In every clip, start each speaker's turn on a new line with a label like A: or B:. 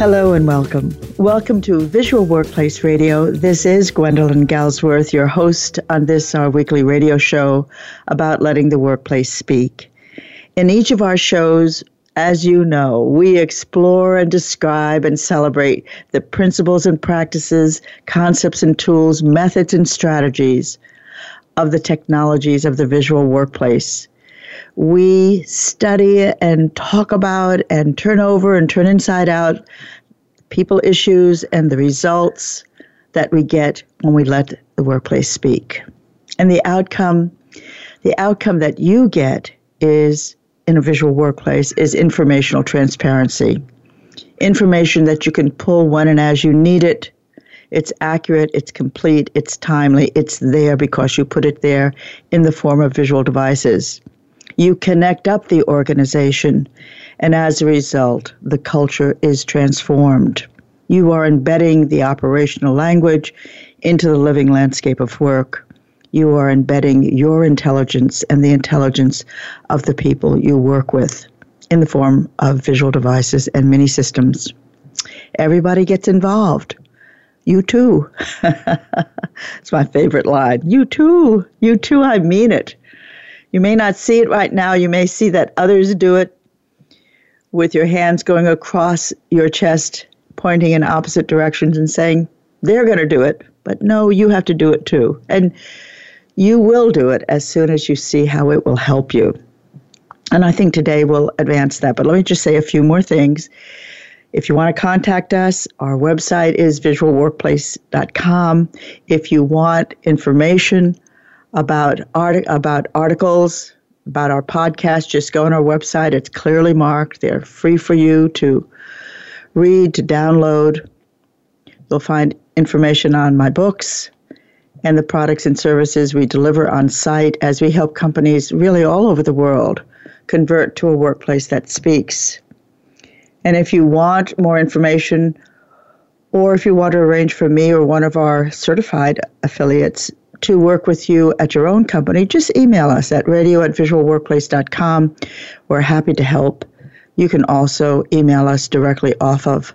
A: Hello and welcome. Welcome to Visual Workplace Radio. This is Gwendolyn Galsworth, your host on this, our weekly radio show about letting the workplace speak. In each of our shows, as you know, we explore and describe and celebrate the principles and practices, concepts and tools, methods and strategies of the technologies of the visual workplace. We study and talk about and turn over and turn inside out people issues and the results that we get when we let the workplace speak. And the outcome the outcome that you get is in a visual workplace is informational transparency. Information that you can pull when and as you need it. It's accurate, it's complete, it's timely, it's there because you put it there in the form of visual devices. You connect up the organization, and as a result, the culture is transformed. You are embedding the operational language into the living landscape of work you are embedding your intelligence and the intelligence of the people you work with in the form of visual devices and mini systems. Everybody gets involved. You too. it's my favorite line. You too. You too. I mean it. You may not see it right now. You may see that others do it with your hands going across your chest, pointing in opposite directions and saying, they're going to do it. But no, you have to do it too. And you will do it as soon as you see how it will help you. And I think today we'll advance that. But let me just say a few more things. If you want to contact us, our website is visualworkplace.com. If you want information about art- about articles, about our podcast, just go on our website. It's clearly marked. They're free for you to read, to download. You'll find information on my books, and the products and services we deliver on site as we help companies really all over the world convert to a workplace that speaks. And if you want more information, or if you want to arrange for me or one of our certified affiliates to work with you at your own company, just email us at radio at visualworkplace.com. We're happy to help. You can also email us directly off of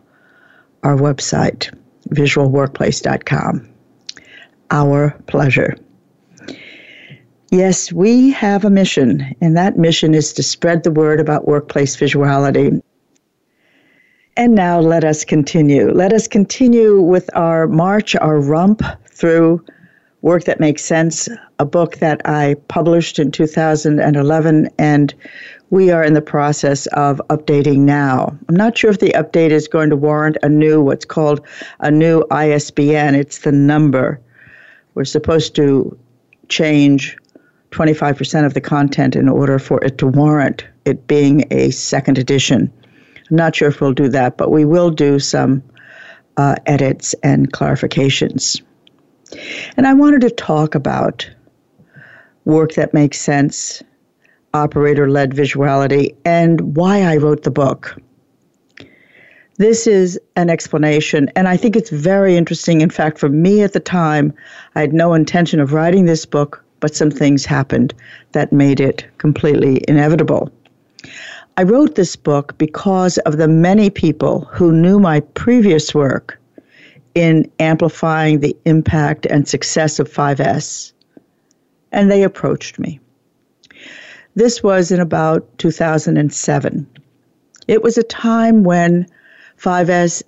A: our website, visualworkplace.com our pleasure. Yes, we have a mission, and that mission is to spread the word about workplace visuality. And now let us continue. Let us continue with our march, our rump through Work That Makes Sense, a book that I published in 2011, and we are in the process of updating now. I'm not sure if the update is going to warrant a new, what's called a new ISBN. It's the number we're supposed to change 25% of the content in order for it to warrant it being a second edition. I'm not sure if we'll do that, but we will do some uh, edits and clarifications. And I wanted to talk about work that makes sense, operator led visuality, and why I wrote the book. This is an explanation, and I think it's very interesting. In fact, for me at the time, I had no intention of writing this book, but some things happened that made it completely inevitable. I wrote this book because of the many people who knew my previous work in amplifying the impact and success of 5S, and they approached me. This was in about 2007. It was a time when 5S,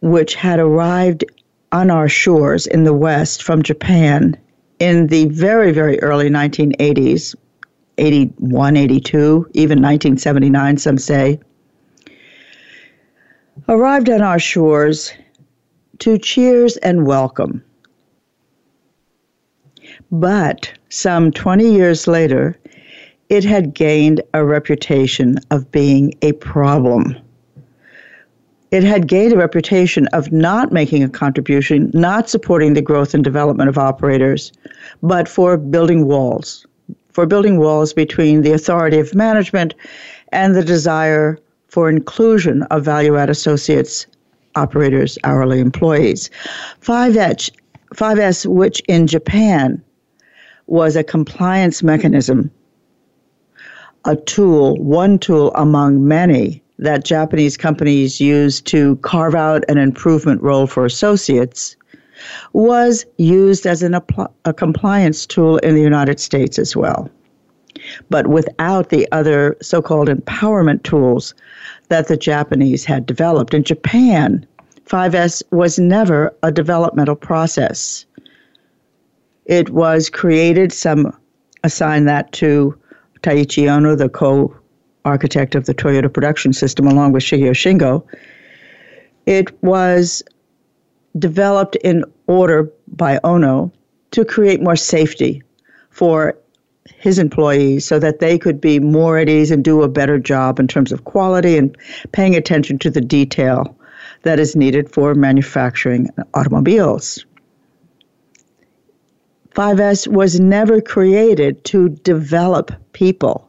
A: which had arrived on our shores in the West from Japan in the very, very early 1980s, 81, 82, even 1979, some say, arrived on our shores to cheers and welcome. But some 20 years later, it had gained a reputation of being a problem it had gained a reputation of not making a contribution, not supporting the growth and development of operators, but for building walls, for building walls between the authority of management and the desire for inclusion of value add associates, operators, hourly employees. 5S, 5S, which in Japan was a compliance mechanism, a tool, one tool among many that Japanese companies used to carve out an improvement role for associates was used as an, a compliance tool in the United States as well, but without the other so called empowerment tools that the Japanese had developed. In Japan, 5S was never a developmental process. It was created, some assign that to Taiichi Ono, the co architect of the Toyota production system, along with Shigeo Shingo. It was developed in order by Ono to create more safety for his employees so that they could be more at ease and do a better job in terms of quality and paying attention to the detail that is needed for manufacturing automobiles. 5S was never created to develop people.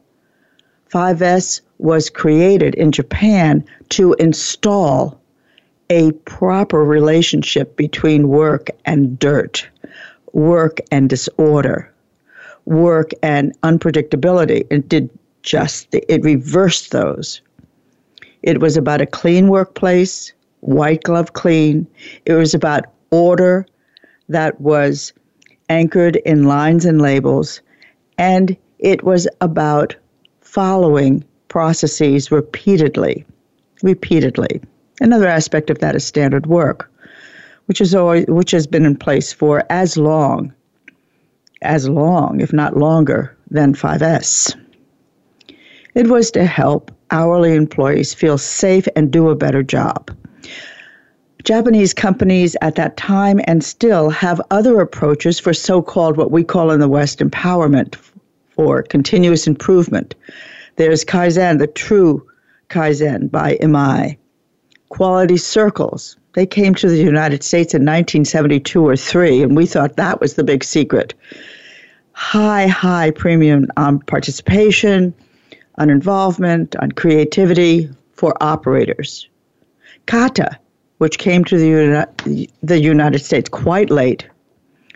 A: 5S was created in Japan to install a proper relationship between work and dirt, work and disorder, work and unpredictability. It did just, it reversed those. It was about a clean workplace, white glove clean. It was about order that was anchored in lines and labels. And it was about following processes repeatedly, repeatedly. Another aspect of that is standard work, which is always which has been in place for as long, as long, if not longer, than 5S. It was to help hourly employees feel safe and do a better job. Japanese companies at that time and still have other approaches for so called what we call in the West empowerment or continuous improvement. There's Kaizen, the true Kaizen by Imai. Quality circles. They came to the United States in 1972 or 3, and we thought that was the big secret. High, high premium on participation, on involvement, on creativity for operators. Kata, which came to the, the United States quite late,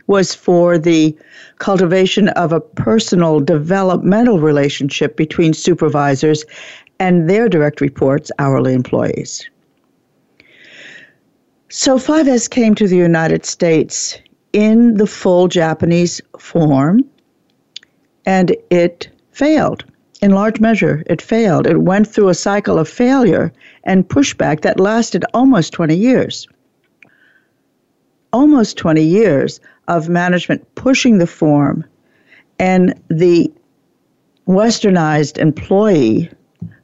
A: was for the cultivation of a personal developmental relationship between supervisors and their direct reports, hourly employees. So 5S came to the United States in the full Japanese form, and it failed. In large measure, it failed. It went through a cycle of failure and pushback that lasted almost 20 years. Almost 20 years of management pushing the form and the westernized employee,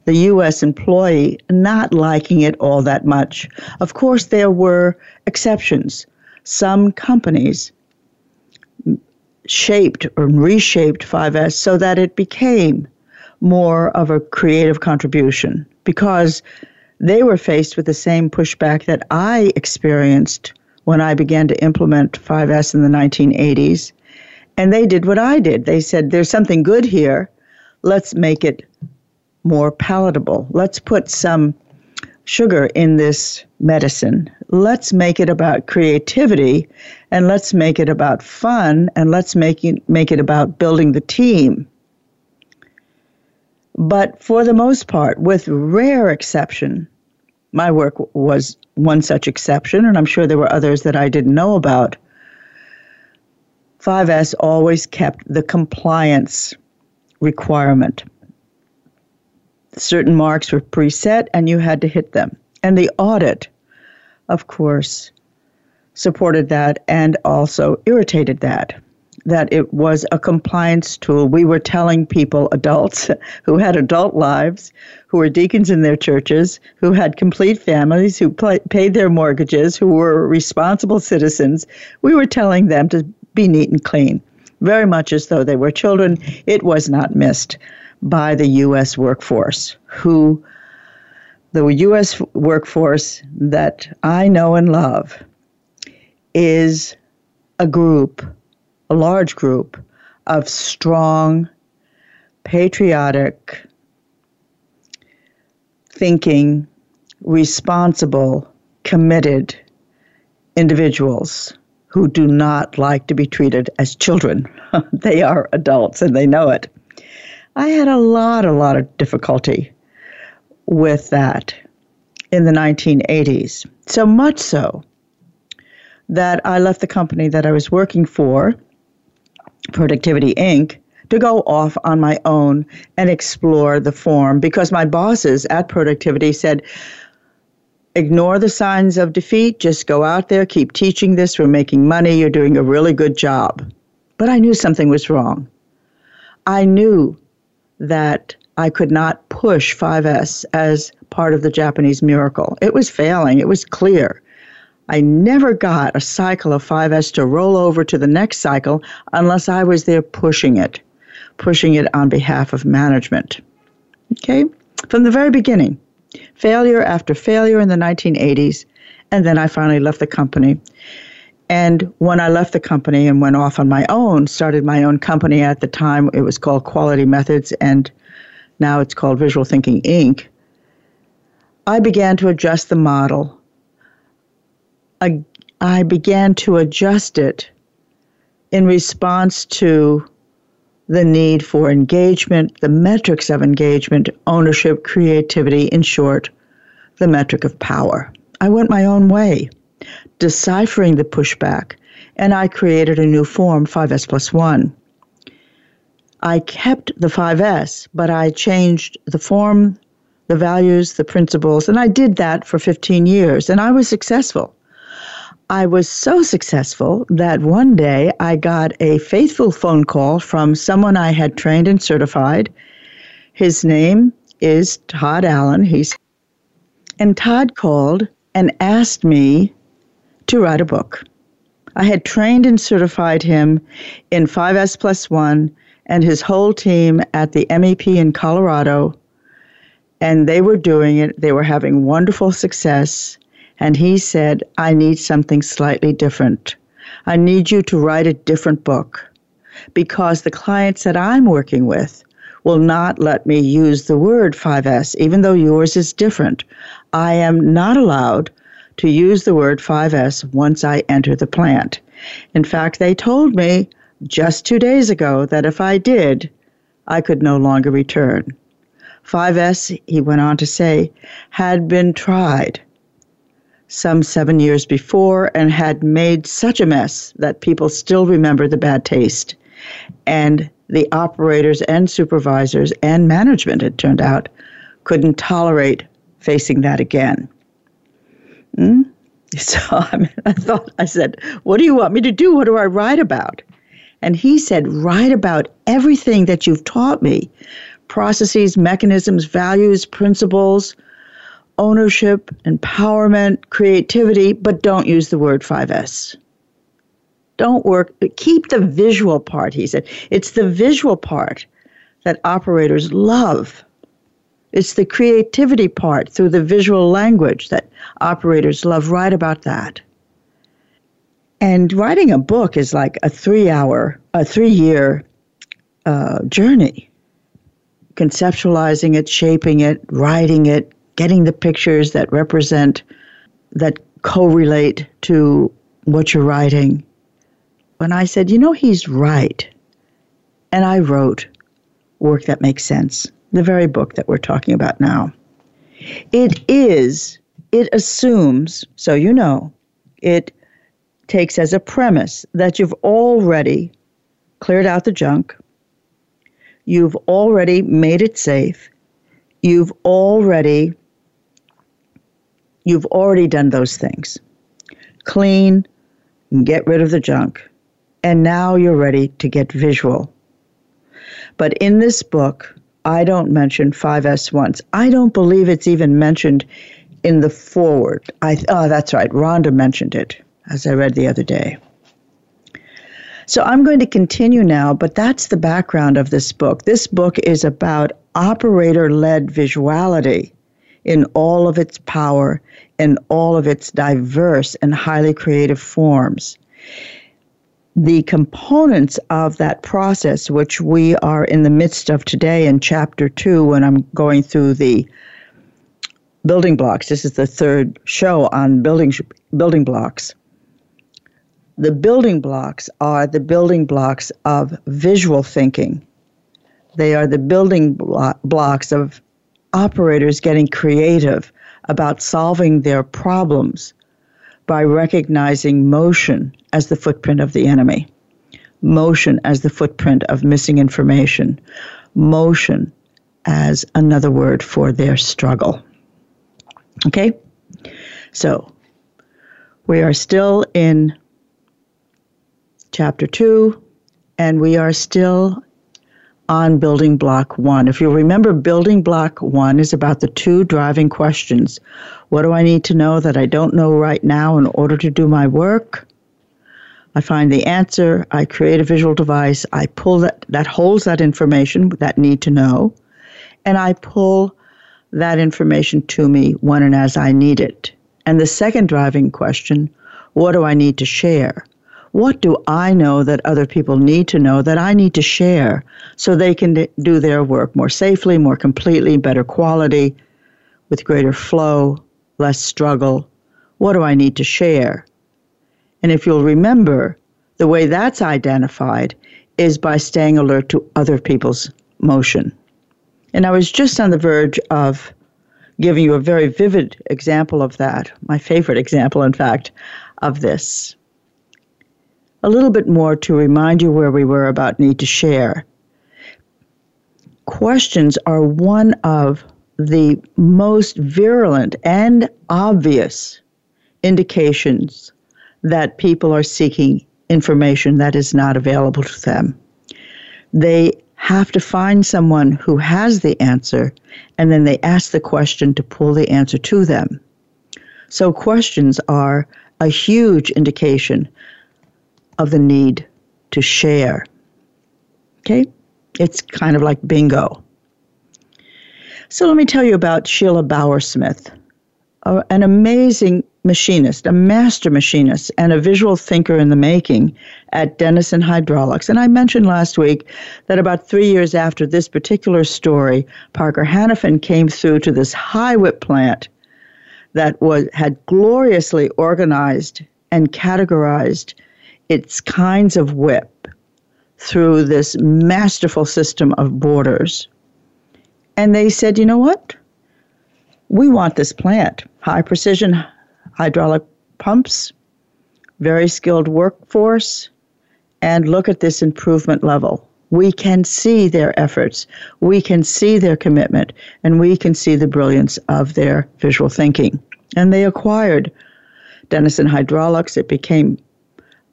A: the U.S. employee, not liking it all that much. Of course, there were exceptions. Some companies shaped or reshaped 5S so that it became more of a creative contribution because they were faced with the same pushback that I experienced when I began to implement 5S in the 1980s. And they did what I did. They said, there's something good here. Let's make it more palatable. Let's put some sugar in this medicine. Let's make it about creativity and let's make it about fun and let's make it, make it about building the team. But for the most part, with rare exception, my work was one such exception, and I'm sure there were others that I didn't know about. 5S always kept the compliance requirement. Certain marks were preset, and you had to hit them. And the audit, of course, supported that and also irritated that that it was a compliance tool. We were telling people, adults who had adult lives, who were deacons in their churches, who had complete families, who paid their mortgages, who were responsible citizens, we were telling them to be neat and clean, very much as though they were children. It was not missed by the U.S. workforce, who the U.S. workforce that I know and love is a group, a large group of strong, patriotic, thinking, responsible, committed individuals who do not like to be treated as children. they are adults and they know it. I had a lot, a lot of difficulty with that in the 1980s. So much so that I left the company that I was working for, Productivity Inc., to go off on my own and explore the form because my bosses at Productivity said, ignore the signs of defeat, just go out there, keep teaching this, we're making money, you're doing a really good job. But I knew something was wrong. I knew that I could not push 5S as part of the Japanese miracle. It was failing, it was clear. I never got a cycle of 5S to roll over to the next cycle unless I was there pushing it, pushing it on behalf of management. Okay? From the very beginning, failure after failure in the 1980s, and then I finally left the company. And when I left the company and went off on my own, started my own company at the time, it was called Quality Methods, and now it's called Visual Thinking Inc. I began to adjust the model. I, I began to adjust it in response to the need for engagement, the metrics of engagement, ownership, creativity, in short, the metric of power. I went my own way, deciphering the pushback, and I created a new form, 5S plus 1. I kept the 5S, but I changed the form, the values, the principles, and I did that for 15 years, and I was successful. I was so successful that one day I got a faithful phone call from someone I had trained and certified. His name is Todd Allen. He's and Todd called and asked me to write a book. I had trained and certified him in 5S plus 1 and his whole team at the MEP in Colorado, and they were doing it. They were having wonderful success. And he said, I need something slightly different. I need you to write a different book because the clients that I'm working with will not let me use the word 5S, even though yours is different. I am not allowed to use the word 5S once I enter the plant. In fact, they told me just two days ago that if I did, I could no longer return. 5S, he went on to say, had been tried some seven years before and had made such a mess that people still remember the bad taste. And the operators and supervisors and management, it turned out, couldn't tolerate facing that again. Mm? So I, mean, I thought, I said, What do you want me to do? What do I write about? And he said, Write about everything that you've taught me processes, mechanisms, values, principles, ownership, empowerment, creativity, but don't use the word 5S. Don't work, but keep the visual part, he said. It's the visual part that operators love. It's the creativity part through the visual language that operators love. Write about that. And writing a book is like a three hour, a three year uh, journey. Conceptualizing it, shaping it, writing it, getting the pictures that represent, that correlate to what you're writing. When I said, you know, he's right. And I wrote Work That Makes Sense, the very book that we're talking about now. It is, it assumes, so you know, it takes as a premise that you've already cleared out the junk, you've already made it safe, you've already You've already done those things. Clean, get rid of the junk, and now you're ready to get visual. But in this book, I don't mention 5S once. I don't believe it's even mentioned in the foreword. I oh, that's right. Rhonda mentioned it as I read the other day. So I'm going to continue now, but that's the background of this book. This book is about operator led visuality. in all of its power, in all of its diverse and highly creative forms. The components of that process, which we are in the midst of today in chapter two, when I'm going through the building blocks, this is the third show on building, building blocks. The building blocks are the building blocks of visual thinking. They are the building blo- blocks of operators getting creative about solving their problems by recognizing motion as the footprint of the enemy, motion as the footprint of missing information, motion as another word for their struggle. Okay? So, we are still in chapter 2, and we are still on building block one. If you remember, building block one is about the two driving questions What do I need to know that I don't know right now in order to do my work? I find the answer, I create a visual device, I pull that, that holds that information, that need to know, and I pull that information to me when and as I need it. And the second driving question, what do I need to share? What do I know that other people need to know that I need to share so they can do their work more safely, more completely, better quality, with greater flow, less struggle? What do I need to share? And if you'll remember, the way that's identified is by staying alert to other people's motion. And I was just on the verge of giving you a very vivid example of that, my favorite example, in fact, of this a little bit more to remind you where we were about need to share. Questions are one of the most virulent and obvious indications that people are seeking information that is not available to them. They have to find someone who has the answer, and then they ask the question to pull the answer to them. So, questions are a huge indication of the need to share. Okay? It's kind of like bingo. So let me tell you about Sheila Bowersmith, an amazing machinist, a master machinist, and a visual thinker in the making at Denison Hydraulics. And I mentioned last week that about three years after this particular story, Parker Hannifin came through to this high WIP plant that was had gloriously organized and categorized its kinds of WIP through this masterful system of borders. And they said, you know what? We want this plant. High precision hydraulic pumps, very skilled workforce, and look at this improvement level. We can see their efforts, we can see their commitment, and we can see the brilliance of their visual thinking. And they acquired Denison Hydraulics. It became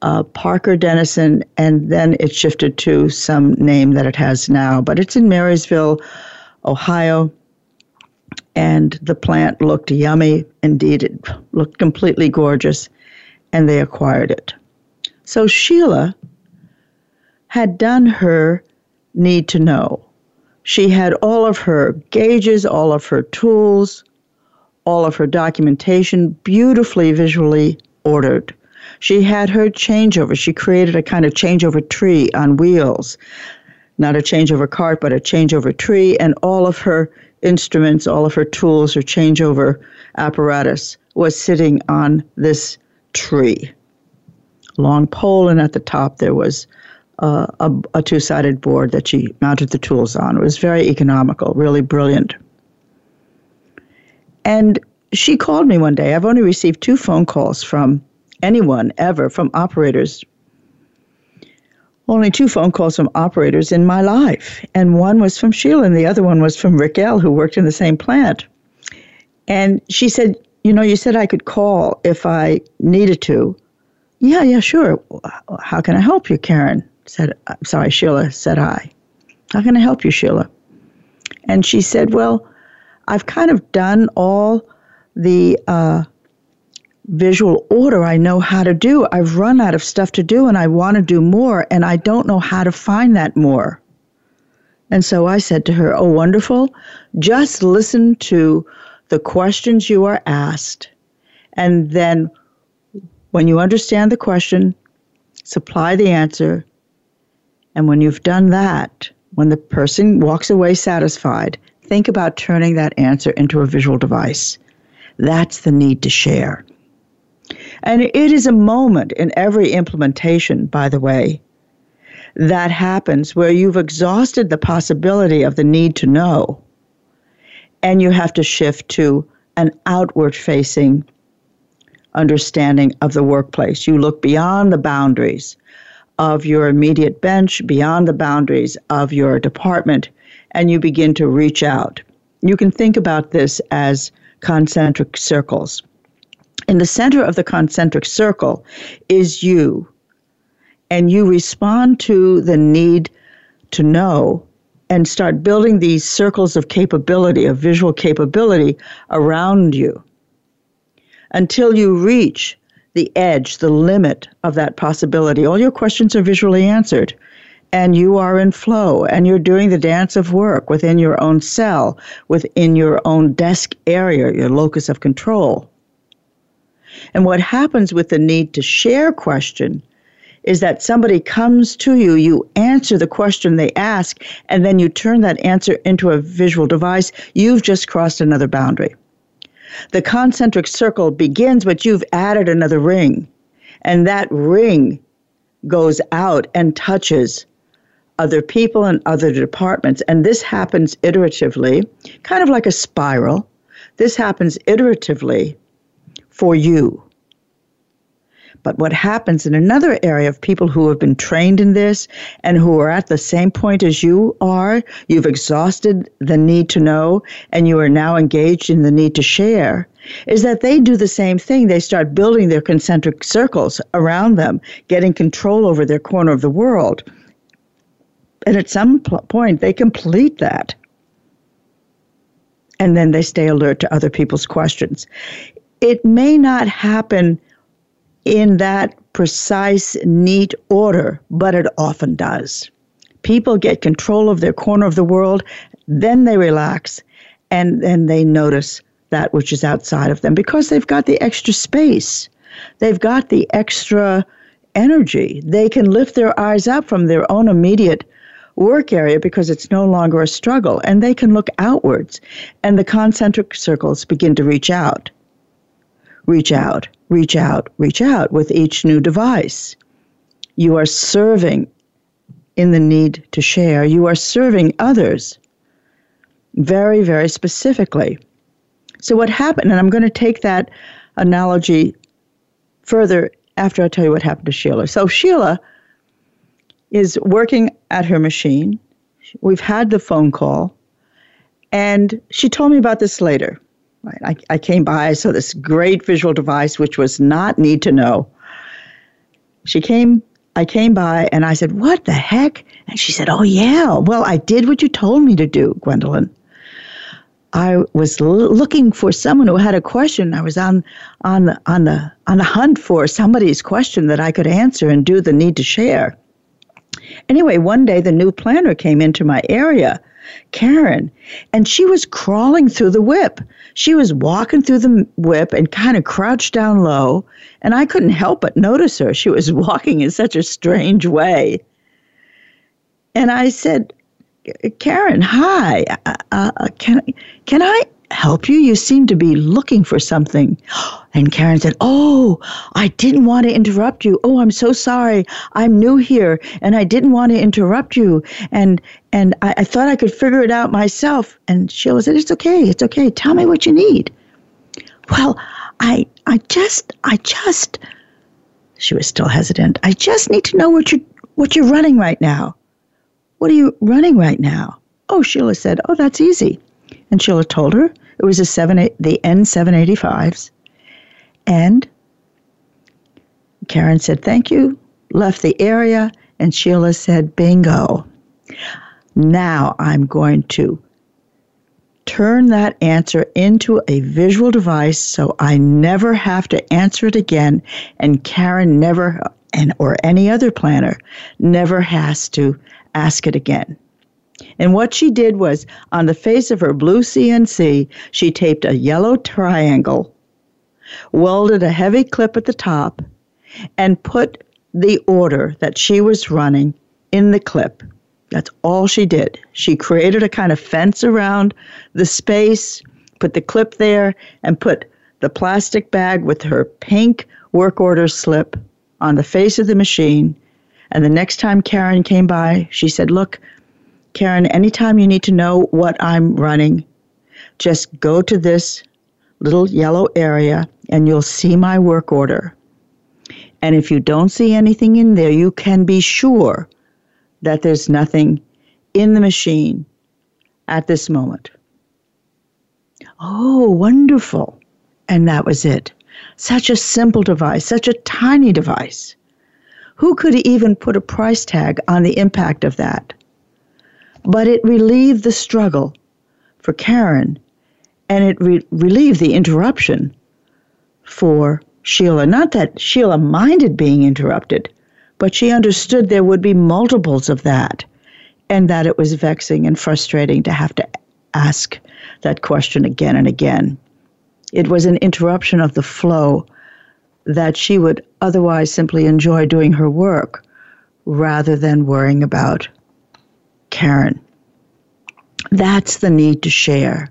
A: uh, Parker Denison, and then it shifted to some name that it has now. But it's in Marysville, Ohio, and the plant looked yummy. Indeed, it looked completely gorgeous, and they acquired it. So Sheila had done her need to know. She had all of her gauges, all of her tools, all of her documentation beautifully visually ordered. She had her changeover. She created a kind of changeover tree on wheels. Not a changeover cart, but a changeover tree, and all of her instruments, all of her tools, her changeover apparatus was sitting on this tree. Long pole, and at the top there was uh, a, a two sided board that she mounted the tools on. It was very economical, really brilliant. And she called me one day. I've only received two phone calls from anyone ever from operators. Only two phone calls from operators in my life. And one was from Sheila, and the other one was from Raquel, who worked in the same plant. And she said, You know, you said I could call if I needed to. Yeah, yeah, sure. How can I help you, Karen? Said, I'm sorry, Sheila, said I. How can I help you, Sheila? And she said, Well, I've kind of done all the uh, visual order I know how to do. I've run out of stuff to do and I want to do more and I don't know how to find that more. And so I said to her, Oh, wonderful. Just listen to the questions you are asked, and then when you understand the question, supply the answer. And when you've done that, when the person walks away satisfied, think about turning that answer into a visual device. That's the need to share. And it is a moment in every implementation, by the way, that happens where you've exhausted the possibility of the need to know and you have to shift to an outward facing understanding of the workplace. You look beyond the boundaries of your immediate bench, beyond the boundaries of your department, and you begin to reach out. You can think about this as concentric circles. In the center of the concentric circle is you, and you respond to the need to know and start building these circles of capability, of visual capability around you until you reach the edge, the limit of that possibility. All your questions are visually answered, and you are in flow, and you're doing the dance of work within your own cell, within your own desk area, your locus of control. And what happens with the need to share question is that somebody comes to you, you answer the question they ask, and then you turn that answer into a visual device, you've just crossed another boundary. The concentric circle begins, but you've added another ring. And that ring goes out and touches other people and other departments. And this happens iteratively, kind of like a spiral. This happens iteratively for you. But what happens in another area of people who have been trained in this and who are at the same point as you are, you've exhausted the need to know and you are now engaged in the need to share, is that they do the same thing. They start building their concentric circles around them, getting control over their corner of the world. And at some point, they complete that. And then they stay alert to other people's questions. It may not happen in that precise, neat order, but it often does. People get control of their corner of the world, then they relax, and then they notice that which is outside of them because they've got the extra space. They've got the extra energy. They can lift their eyes up from their own immediate work area because it's no longer a struggle and they can look outwards and the concentric circles begin to reach out reach out, reach out, reach out with each new device. You are serving in the need to share. You are serving others very, very specifically. So, what happened, and I'm going to take that analogy further after I tell you what happened to Sheila. So, Sheila is working at her machine. We've had the phone call, and she told me about this later. I, I came by, I saw this great visual device, which was not need to know. She came, I came by and I said, What the heck? And she said, Oh, yeah. Well, I did what you told me to do, Gwendolyn. I was l- looking for someone who had a question. I was on on on the on the hunt for somebody's question that I could answer and do the need to share. Anyway, one day the new planner came into my area Karen, and she was crawling through the WIP. She was walking through the WIP and kind of crouched down low, and I couldn't help but notice her. She was walking in such a strange way. And I said, Karen, hi. Uh, uh, can can I help you? You seem to be looking for something. And Karen said, Oh, I didn't want to interrupt you. Oh, I'm so sorry. I'm new here and I didn't want to interrupt you. And and I, I thought I could figure it out myself. And Sheila said, It's okay, it's okay. Tell me what you need. Well, I I just I just she was still hesitant. I just need to know what you what you're running right now. What are you running right now? Oh, Sheila said, Oh, that's easy. And Sheila told her it was a seven, eight, the N785s. And Karen said, Thank you, left the area, and Sheila said, Bingo. Now I'm going to turn that answer into a visual device so I never have to answer it again, and Karen never, and or any other planner, never has to ask it again. And what she did was on the face of her blue CNC, she taped a yellow triangle, welded a heavy clip at the top, and put the order that she was running in the clip. That's all she did. She created a kind of fence around the space, put the clip there, and put the plastic bag with her pink work order slip on the face of the machine. And the next time Karen came by, she said, Look, Karen, anytime you need to know what I'm running, just go to this little yellow area and you'll see my work order. And if you don't see anything in there, you can be sure that there's nothing in the machine at this moment. Oh, wonderful. And that was it. Such a simple device, such a tiny device. Who could even put a price tag on the impact of that? But it relieved the struggle for Karen and it re- relieved the interruption for Sheila. Not that Sheila minded being interrupted, but she understood there would be multiples of that and that it was vexing and frustrating to have to ask that question again and again. It was an interruption of the flow that she would otherwise simply enjoy doing her work rather than worrying about Karen. That's the need to share.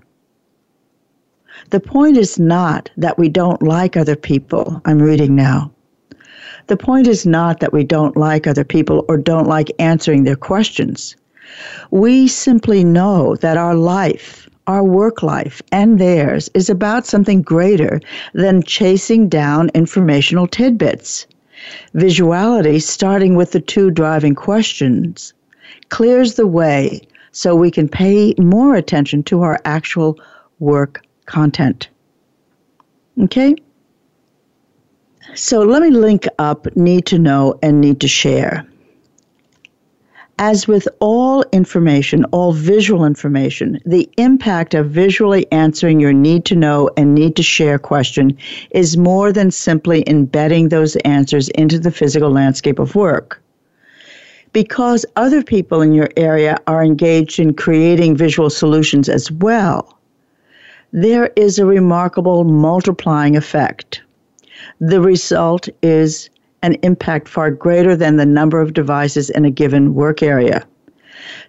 A: The point is not that we don't like other people. I'm reading now. The point is not that we don't like other people or don't like answering their questions. We simply know that our life, our work life, and theirs is about something greater than chasing down informational tidbits. Visuality, starting with the two driving questions, clears the way so we can pay more attention to our actual work content. Okay? So let me link up need to know and need to share. As with all information, all visual information, the impact of visually answering your need to know and need to share question is more than simply embedding those answers into the physical landscape of work. Because other people in your area are engaged in creating visual solutions as well, there is a remarkable multiplying effect. The result is an impact far greater than the number of devices in a given work area.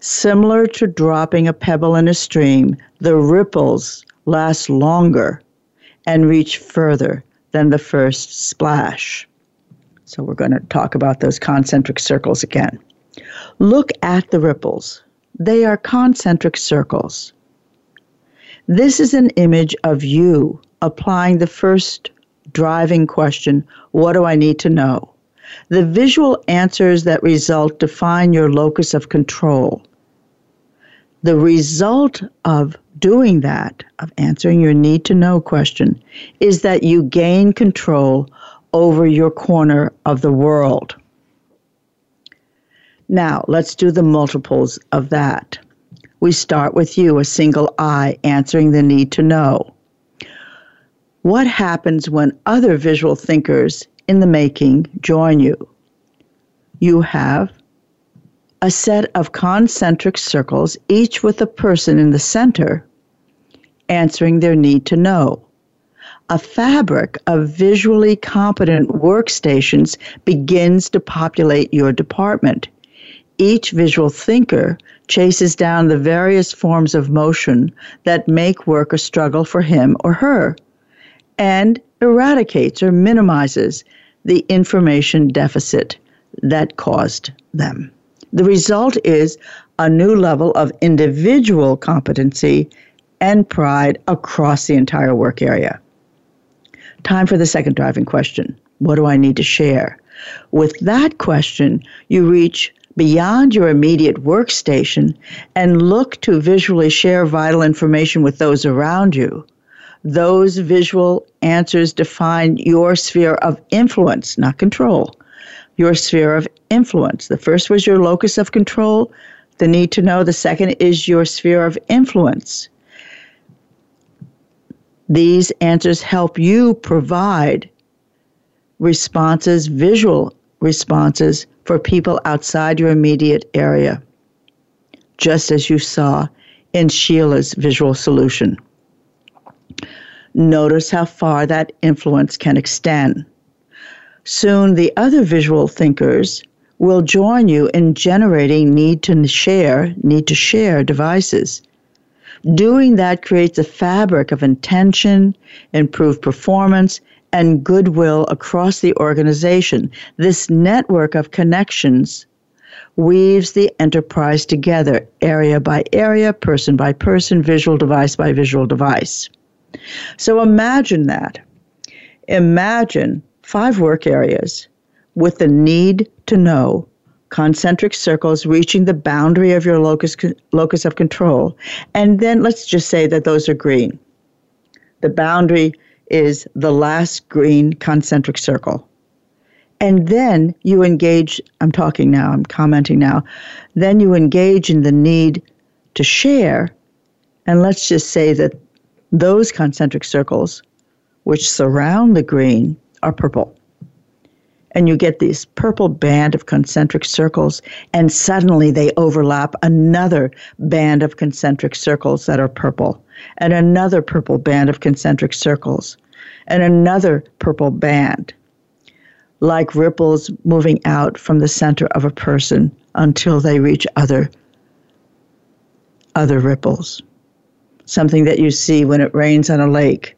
A: Similar to dropping a pebble in a stream, the ripples last longer and reach further than the first splash. So, we're going to talk about those concentric circles again. Look at the ripples. They are concentric circles. This is an image of you applying the first driving question What do I need to know? The visual answers that result define your locus of control. The result of doing that, of answering your need to know question, is that you gain control over your corner of the world. Now, let's do the multiples of that we start with you, a single eye, answering the need to know. What happens when other visual thinkers in the making join you? You have a set of concentric circles, each with a person in the center answering their need to know. A fabric of visually competent workstations begins to populate your department. Each visual thinker chases down the various forms of motion that make work a struggle for him or her, and eradicates or minimizes the information deficit that caused them. The result is a new level of individual competency and pride across the entire work area. Time for the second driving question What do I need to share? With that question, you reach beyond your immediate workstation and look to visually share vital information with those around you. Those visual answers define your sphere of influence, not control. Your sphere of influence. The first was your locus of control, the need to know. The second is your sphere of influence. These answers help you provide responses, visual responses for people outside your immediate area. just as you saw in Sheila's visual solution. Notice how far that influence can extend. Soon, the other visual thinkers will join you in generating need to share, need to share devices. Doing that creates a fabric of intention, improved performance, and goodwill across the organization. This network of connections weaves the enterprise together, area by area, person by person, visual device by visual device. So imagine that. Imagine five work areas with the need to know concentric circles reaching the boundary of your locus, locus of control. And then let's just say that those are green. The boundary is the last green concentric circle. And then you engage, I'm talking now, I'm commenting now, then you engage in the need to share. And let's just say that those concentric circles, which surround the green, are purple. And you get this purple band of concentric circles, and suddenly they overlap another band of concentric circles that are purple, and another purple band of concentric circles, and another purple band, like ripples moving out from the center of a person until they reach other other ripples something that you see when it rains on a lake.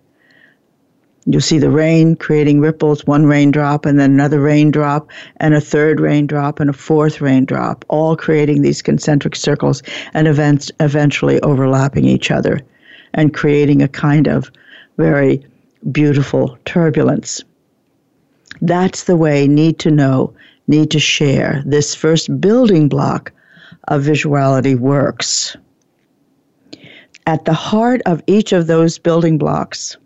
A: You'll see the rain creating ripples, one raindrop, and then another raindrop, and a third raindrop, and a fourth raindrop, all creating these concentric circles and events eventually overlapping each other and creating a kind of very beautiful turbulence. That's the way need to know, need to share, this first building block of visuality works at the heart of each of those building blocks,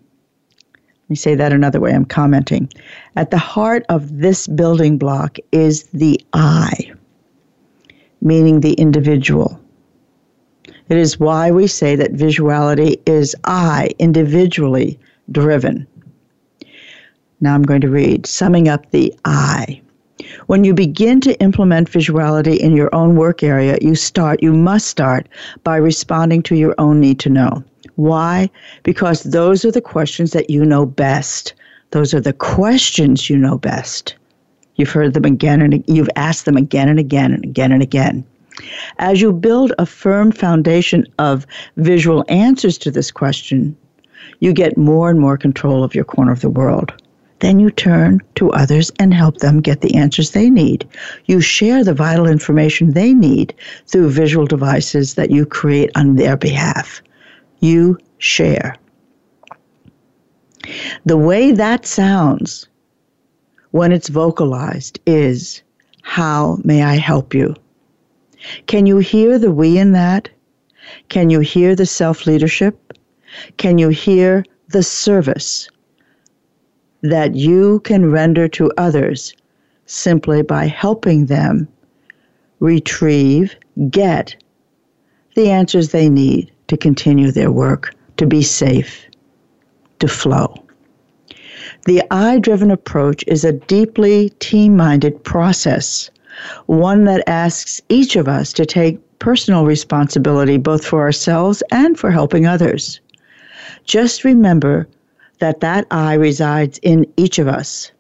A: let me say that another way, I'm commenting. At the heart of this building block is the I, meaning the individual. It is why we say that visuality is I, individually driven. Now I'm going to read, summing up the I. When you begin to implement visuality in your own work area, you start, you must start by responding to your own need to know. Why? Because those are the questions that you know best. Those are the questions you know best. You've heard them again and you've asked them again and again and again and again. As you build a firm foundation of visual answers to this question, you get more and more control of your corner of the world. Then you turn to others and help them get the answers they need. You share the vital information they need through visual devices that you create on their behalf. You share. The way that sounds when it's vocalized is, How may I help you? Can you hear the we in that? Can you hear the self leadership? Can you hear the service? that you can render to others simply by helping them retrieve, get the answers they need to continue their work, to be safe, to flow. The I driven approach is a deeply team minded process, one that asks each of us to take personal responsibility both for ourselves and for helping others. Just remember that that I resides in each of us.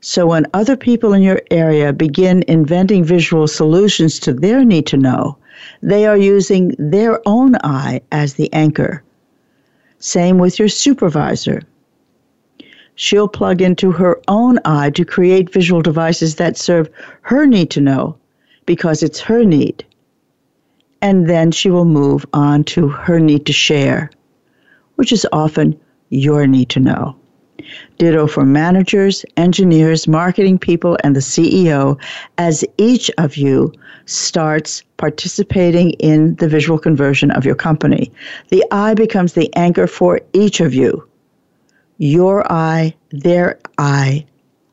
A: So when other people in your area begin inventing visual solutions to their need to know, they are using their own I as the anchor. Same with your supervisor. She'll plug into her own eye to create visual devices that serve her need to know because it's her need. And then she will move on to her need to share, which is often your need to know. Ditto for managers, engineers, marketing people, and the CEO as each of you starts participating in the visual conversion of your company. The I becomes the anchor for each of you. Your I, their I,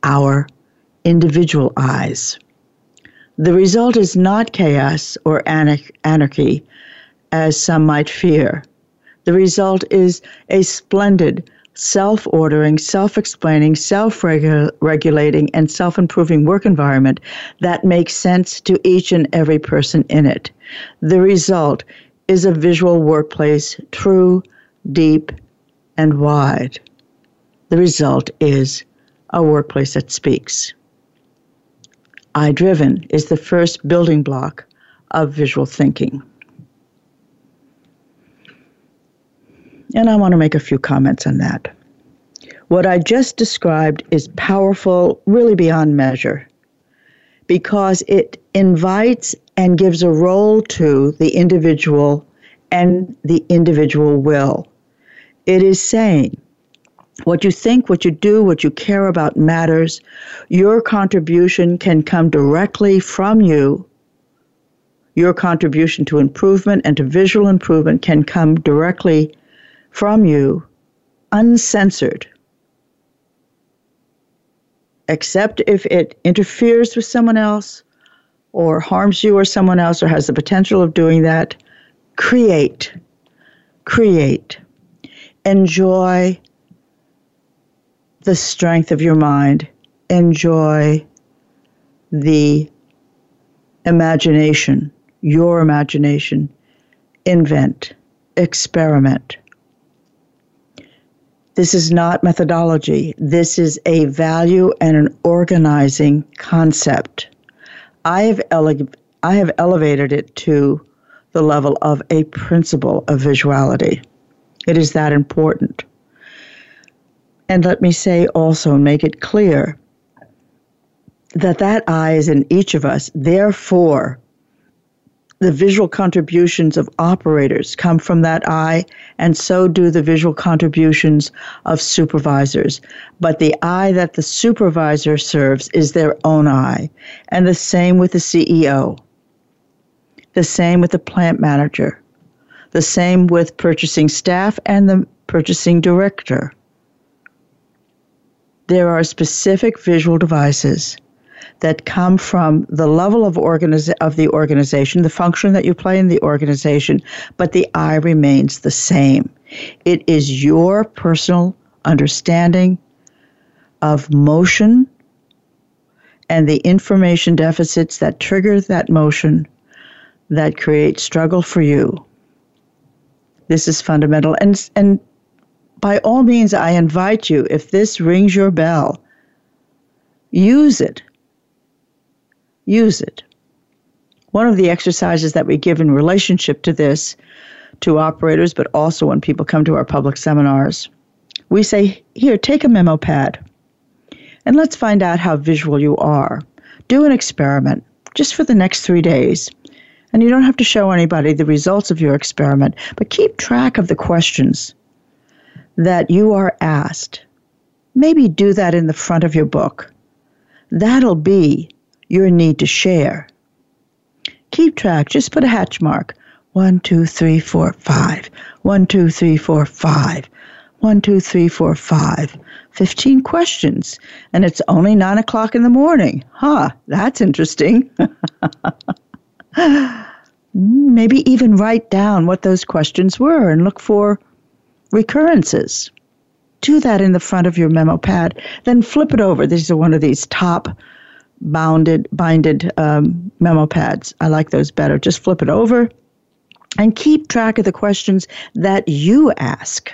A: our individual eyes. The result is not chaos or anarchy, as some might fear. The result is a splendid, self ordering, self explaining, self regulating, and self improving work environment that makes sense to each and every person in it. The result is a visual workplace, true, deep, and wide. The result is a workplace that speaks. I driven is the first building block of visual thinking. And I want to make a few comments on that. What I just described is powerful, really beyond measure, because it invites and gives a role to the individual and the individual will. It is saying, what you think, what you do, what you care about matters. Your contribution can come directly from you. Your contribution to improvement and to visual improvement can come directly from you, uncensored, except if it interferes with someone else or harms you or someone else or has the potential of doing that. Create. Create. Enjoy the strength of your mind. Enjoy the imagination, your imagination. Invent, experiment. This is not methodology. This is a value and an organizing concept. I have, ele- I have elevated it to the level of a principle of visuality. It is that important. And let me say also, make it clear that that eye is in each of us. Therefore, the visual contributions of operators come from that eye, and so do the visual contributions of supervisors. But the eye that the supervisor serves is their own eye, and the same with the CEO, the same with the plant manager, the same with purchasing staff and the purchasing director. There are specific visual devices that come from the level of organiz- of the organization, the function that you play in the organization, but the I remains the same. It is your personal understanding of motion and the information deficits that trigger that motion that create struggle for you. This is fundamental and and by all means, I invite you, if this rings your bell, use it. Use it. One of the exercises that we give in relationship to this to operators, but also when people come to our public seminars, we say, Here, take a memo pad and let's find out how visual you are. Do an experiment just for the next three days. And you don't have to show anybody the results of your experiment, but keep track of the questions that you are asked, maybe do that in the front of your book. That'll be your need to share. Keep track, just put a hatch mark. One, two, three, four, five. One, two, three, four, five. One, two, three, four, five. 15 questions. And it's only nine o'clock in the morning. Huh, that's interesting. Maybe even write down what those questions were and look for recurrences. Do that in the front of your memo pad. Then flip it over. These are one of these top bounded, binded um, memo pads. I like those better. Just flip it over and keep track of the questions that you ask.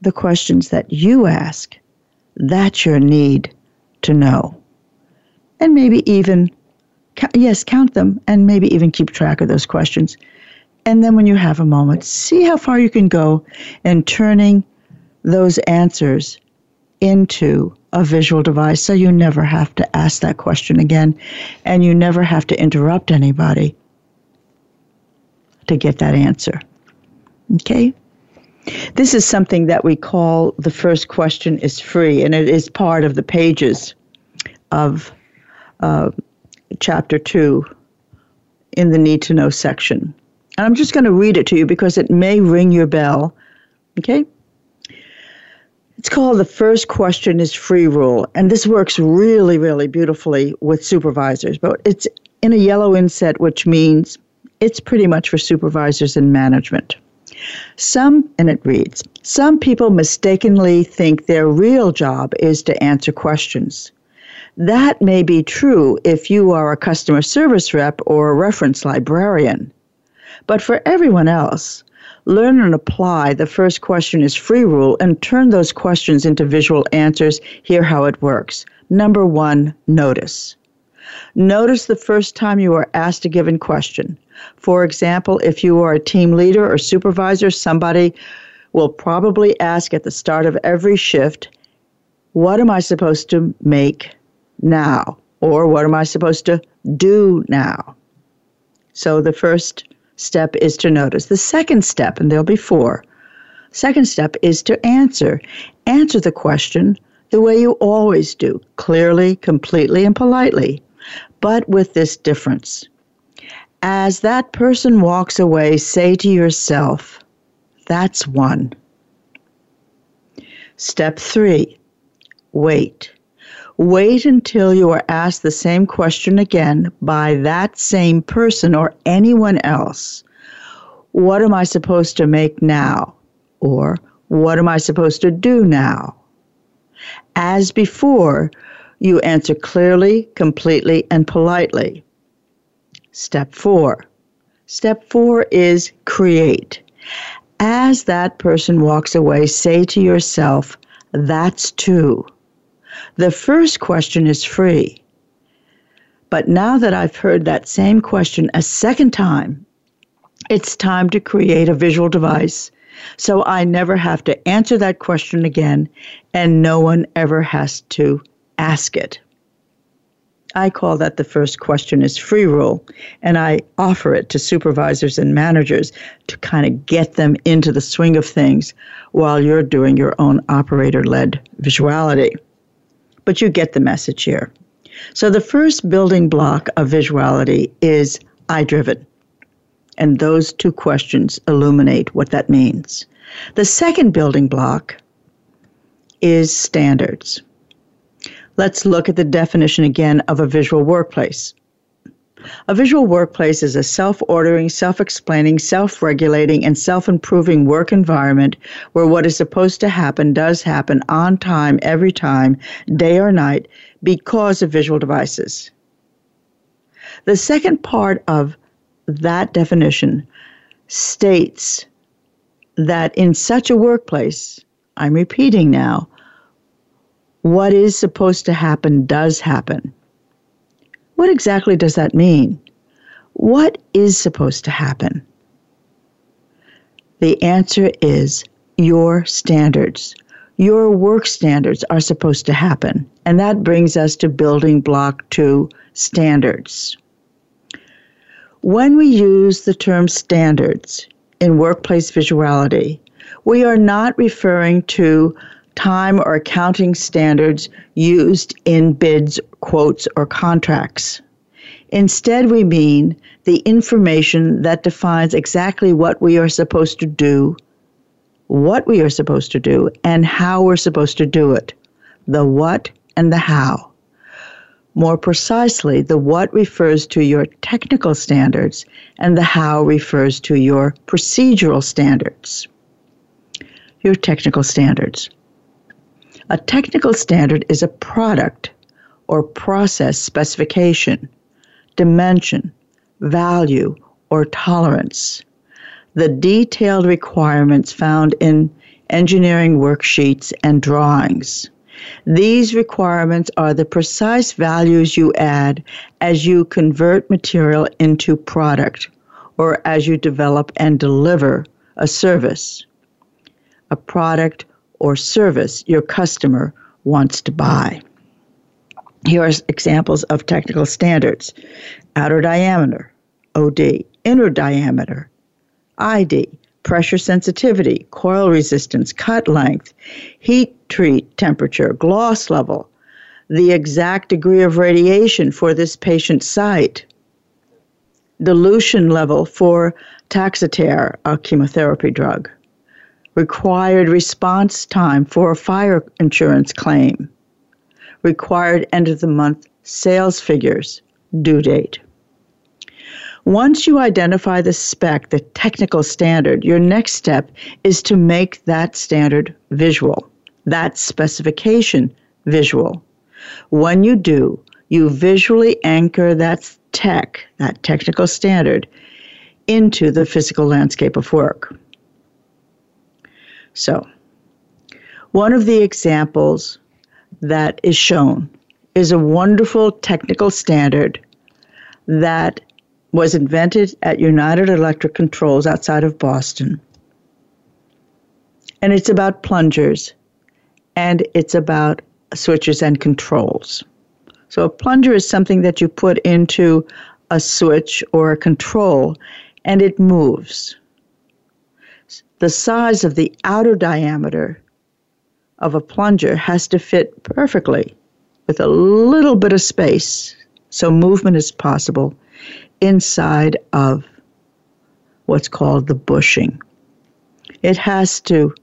A: The questions that you ask. That's your need to know. And maybe even, yes, count them and maybe even keep track of those questions and then when you have a moment, see how far you can go in turning those answers into a visual device so you never have to ask that question again and you never have to interrupt anybody to get that answer. Okay? This is something that we call the first question is free, and it is part of the pages of uh, chapter two in the need to know section. And I'm just going to read it to you because it may ring your bell. Okay? It's called The First Question is Free Rule. And this works really, really beautifully with supervisors. But it's in a yellow inset, which means it's pretty much for supervisors and management. Some, and it reads, some people mistakenly think their real job is to answer questions. That may be true if you are a customer service rep or a reference librarian. But for everyone else, learn and apply the first question is free rule and turn those questions into visual answers. Hear how it works. Number one, notice. Notice the first time you are asked a given question. For example, if you are a team leader or supervisor, somebody will probably ask at the start of every shift, What am I supposed to make now? Or what am I supposed to do now? So the first step is to notice. The second step, and there'll be four, second step is to answer. Answer the question the way you always do clearly, completely, and politely, but with this difference. As that person walks away, say to yourself, that's one. Step three, wait. Wait until you are asked the same question again by that same person or anyone else. What am I supposed to make now? Or what am I supposed to do now? As before, you answer clearly, completely, and politely. Step four. Step four is create as that person walks away, say to yourself, that's two. The first question is free. But now that I've heard that same question a second time, it's time to create a visual device so I never have to answer that question again and no one ever has to ask it. I call that the first question is free rule, and I offer it to supervisors and managers to kind of get them into the swing of things while you're doing your own operator led visuality. But you get the message here. So the first building block of visuality is I driven. And those two questions illuminate what that means. The second building block is standards. Let's look at the definition again of a visual workplace. A visual workplace is a self ordering, self explaining, self regulating, and self improving work environment where what is supposed to happen does happen on time, every time, day or night, because of visual devices. The second part of that definition states that in such a workplace, I'm repeating now, what is supposed to happen does happen. What exactly does that mean? What is supposed to happen? The answer is your standards. Your work standards are supposed to happen. And that brings us to building block two standards. When we use the term standards in workplace visuality, we are not referring to time or accounting standards used in bids, quotes, or contracts. Instead, we mean the information that defines exactly what we are supposed to do, what we are supposed to do, and how we're supposed to do it. The what and the how. More precisely, the what refers to your technical standards, and the how refers to your procedural standards. Your technical standards. A technical standard is a product or process specification, dimension, value, or tolerance. The detailed requirements found in engineering worksheets and drawings. These requirements are the precise values you add as you convert material into product or as you develop and deliver a service. A product or service your customer wants to buy. Here are examples of technical standards outer diameter, OD, inner diameter, ID, pressure sensitivity, coil resistance, cut length, heat treat temperature, gloss level, the exact degree of radiation for this patient's site, dilution level for Taxotere, a chemotherapy drug, required response time for a fire insurance claim, required end of the month sales figures, due date. Once you identify the spec, the technical standard, your next step is to make that standard visual, that specification visual. When you do, you visually anchor that tech, that technical standard, into the physical landscape of work. So, one of the examples that is shown is a wonderful technical standard that was invented at United Electric Controls outside of Boston. And it's about plungers and it's about switches and controls. So a plunger is something that you put into a switch or a control and it moves. The size of the outer diameter of a plunger has to fit perfectly with a little bit of space so movement is possible inside of what's called the bushing. It has to,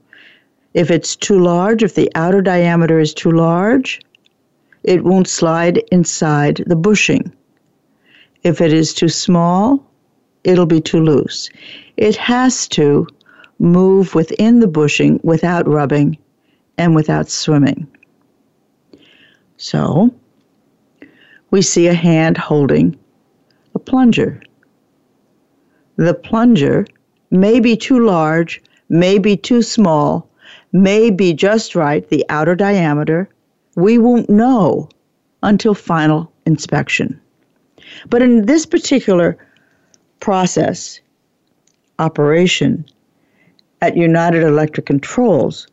A: if it's too large, if the outer diameter is too large, it won't slide inside the bushing. If it is too small, it'll be too loose. It has to move within the bushing without rubbing and without swimming. So, we see a hand holding a plunger. The plunger may be too large, may be too small, may be just right, the outer diameter. We won't know until final inspection. But in this particular process, operation at United Electric Controls,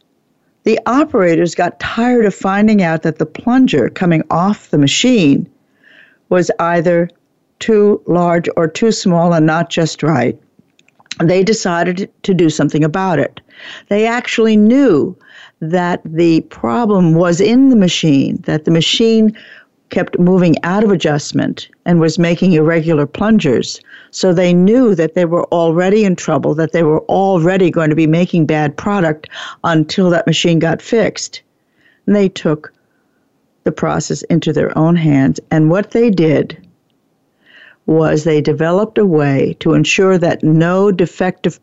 A: the operators got tired of finding out that the plunger coming off the machine was either too large or too small and not just right, they decided to do something about it. They actually knew that the problem was in the machine, that the machine kept moving out of adjustment and was making irregular plungers. So they knew that they were already in trouble, that they were already going to be making bad product until that machine got fixed. And they took the process into their own hands. And what they did was they developed a way to ensure that no defective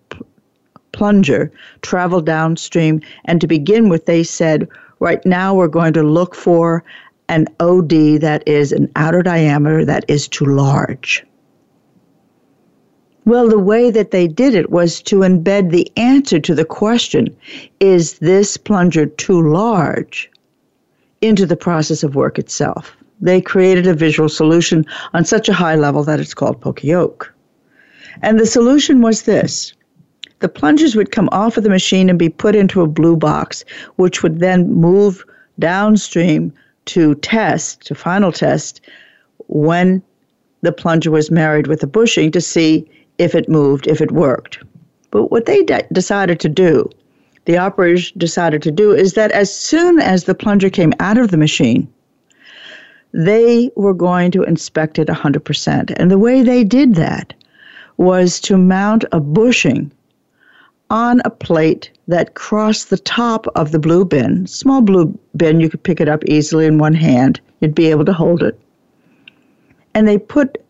A: plunger traveled downstream. And to begin with, they said, right now we're going to look for an OD that is an outer diameter that is too large. Well, the way that they did it was to embed the answer to the question, is this plunger too large, into the process of work itself they created a visual solution on such a high level that it's called Poka-Yoke. And the solution was this. The plungers would come off of the machine and be put into a blue box, which would then move downstream to test, to final test, when the plunger was married with the bushing to see if it moved, if it worked. But what they de- decided to do, the operators decided to do, is that as soon as the plunger came out of the machine, they were going to inspect it 100%. And the way they did that was to mount a bushing on a plate that crossed the top of the blue bin. Small blue bin, you could pick it up easily in one hand. You'd be able to hold it. And they put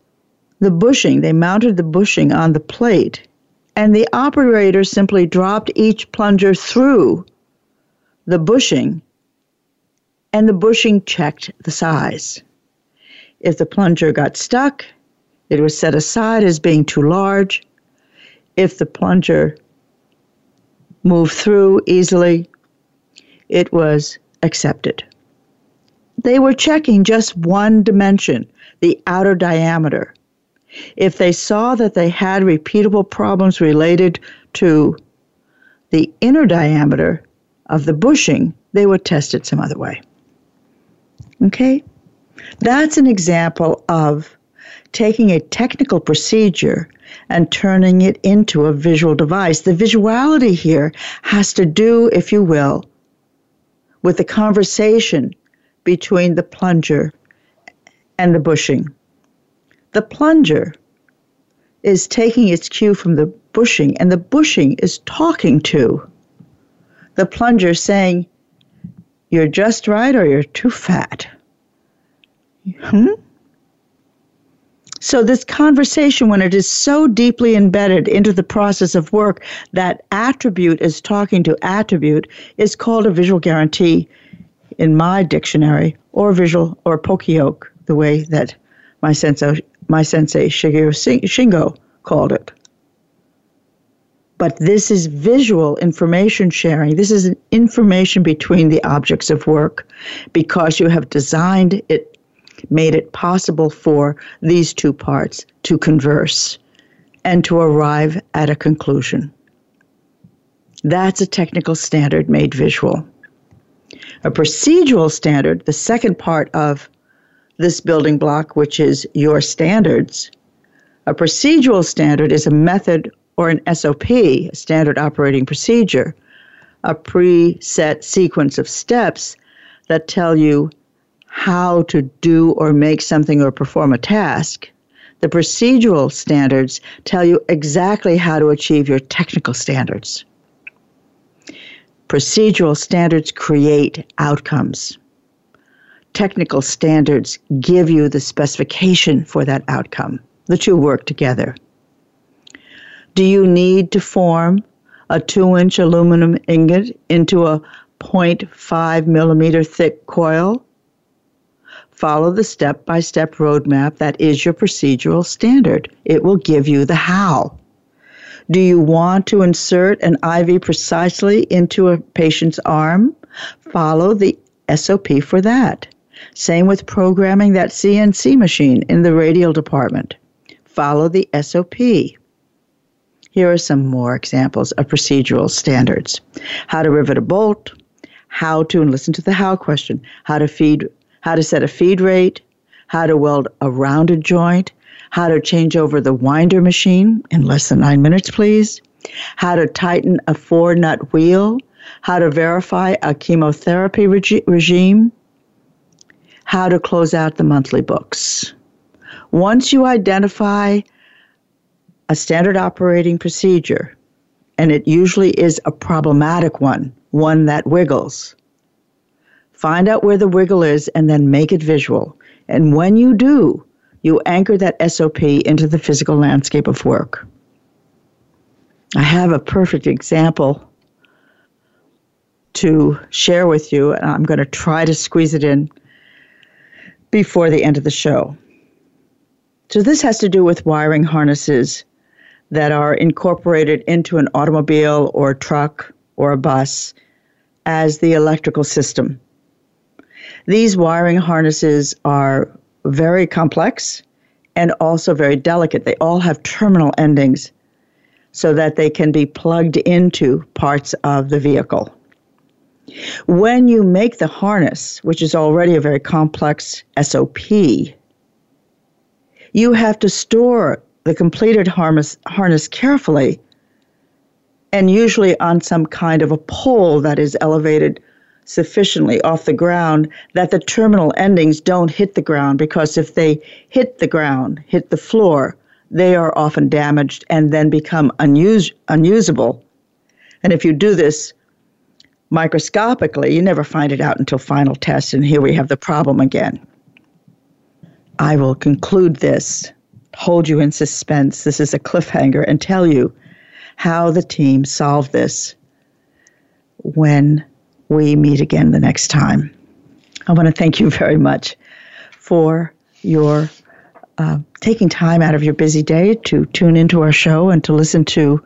A: the bushing, they mounted the bushing on the plate, and the operator simply dropped each plunger through the bushing and the bushing checked the size. If the plunger got stuck, it was set aside as being too large. If the plunger moved through easily, it was accepted. They were checking just one dimension, the outer diameter. If they saw that they had repeatable problems related to the inner diameter of the bushing, they would test it some other way. Okay? That's an example of taking a technical procedure and turning it into a visual device. The visuality here has to do, if you will, with the conversation between the plunger and the bushing. The plunger is taking its cue from the bushing, and the bushing is talking to the plunger saying, You're just right or you're too fat. Hmm? So, this conversation, when it is so deeply embedded into the process of work, that attribute is talking to attribute, is called a visual guarantee in my dictionary, or visual, or poka-yoke, the way that my sensei, my sensei Shigeo Shingo called it. But this is visual information sharing. This is information between the objects of work because you have designed it made it possible for these two parts to converse and to arrive at a conclusion. That's a technical standard made visual. A procedural standard, the second part of this building block, which is your standards, a procedural standard is a method or an SOP, a standard operating procedure, a preset sequence of steps that tell you how to do or make something or perform a task. The procedural standards tell you exactly how to achieve your technical standards. Procedural standards create outcomes. Technical standards give you the specification for that outcome. The two work together. Do you need to form a two inch aluminum ingot into a 0.5 millimeter thick coil? Follow the step by step roadmap that is your procedural standard. It will give you the how. Do you want to insert an IV precisely into a patient's arm? Follow the SOP for that. Same with programming that CNC machine in the radial department. Follow the SOP. Here are some more examples of procedural standards how to rivet a bolt, how to, and listen to the how question, how to feed how to set a feed rate, how to weld a rounded joint, how to change over the winder machine in less than nine minutes, please, how to tighten a four nut wheel, how to verify a chemotherapy regi- regime, how to close out the monthly books. Once you identify a standard operating procedure, and it usually is a problematic one, one that wiggles, Find out where the wiggle is and then make it visual. And when you do, you anchor that SOP into the physical landscape of work. I have a perfect example to share with you, and I'm going to try to squeeze it in before the end of the show. So, this has to do with wiring harnesses that are incorporated into an automobile or truck or a bus as the electrical system. These wiring harnesses are very complex and also very delicate. They all have terminal endings so that they can be plugged into parts of the vehicle. When you make the harness, which is already a very complex SOP, you have to store the completed harness, harness carefully and usually on some kind of a pole that is elevated sufficiently off the ground that the terminal endings don't hit the ground because if they hit the ground, hit the floor, they are often damaged and then become unuse, unusable. And if you do this microscopically, you never find it out until final test, and here we have the problem again. I will conclude this, hold you in suspense. This is a cliffhanger, and tell you how the team solved this when we meet again the next time. I want to thank you very much for your uh, taking time out of your busy day to tune into our show and to listen to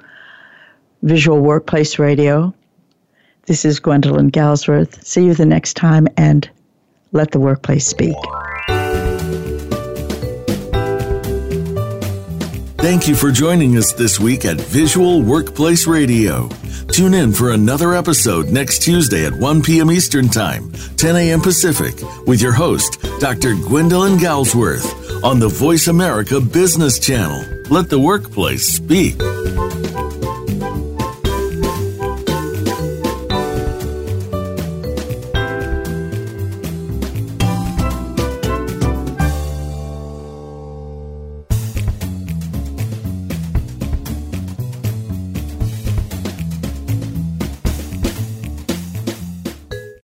A: Visual Workplace Radio. This is Gwendolyn Galsworth. See you the next time and let the workplace speak.
B: Thank you for joining us this week at Visual Workplace Radio. Tune in for another episode next Tuesday at 1 p.m. Eastern Time, 10 a.m. Pacific, with your host, Dr. Gwendolyn Galsworth, on the Voice America Business Channel. Let the workplace speak.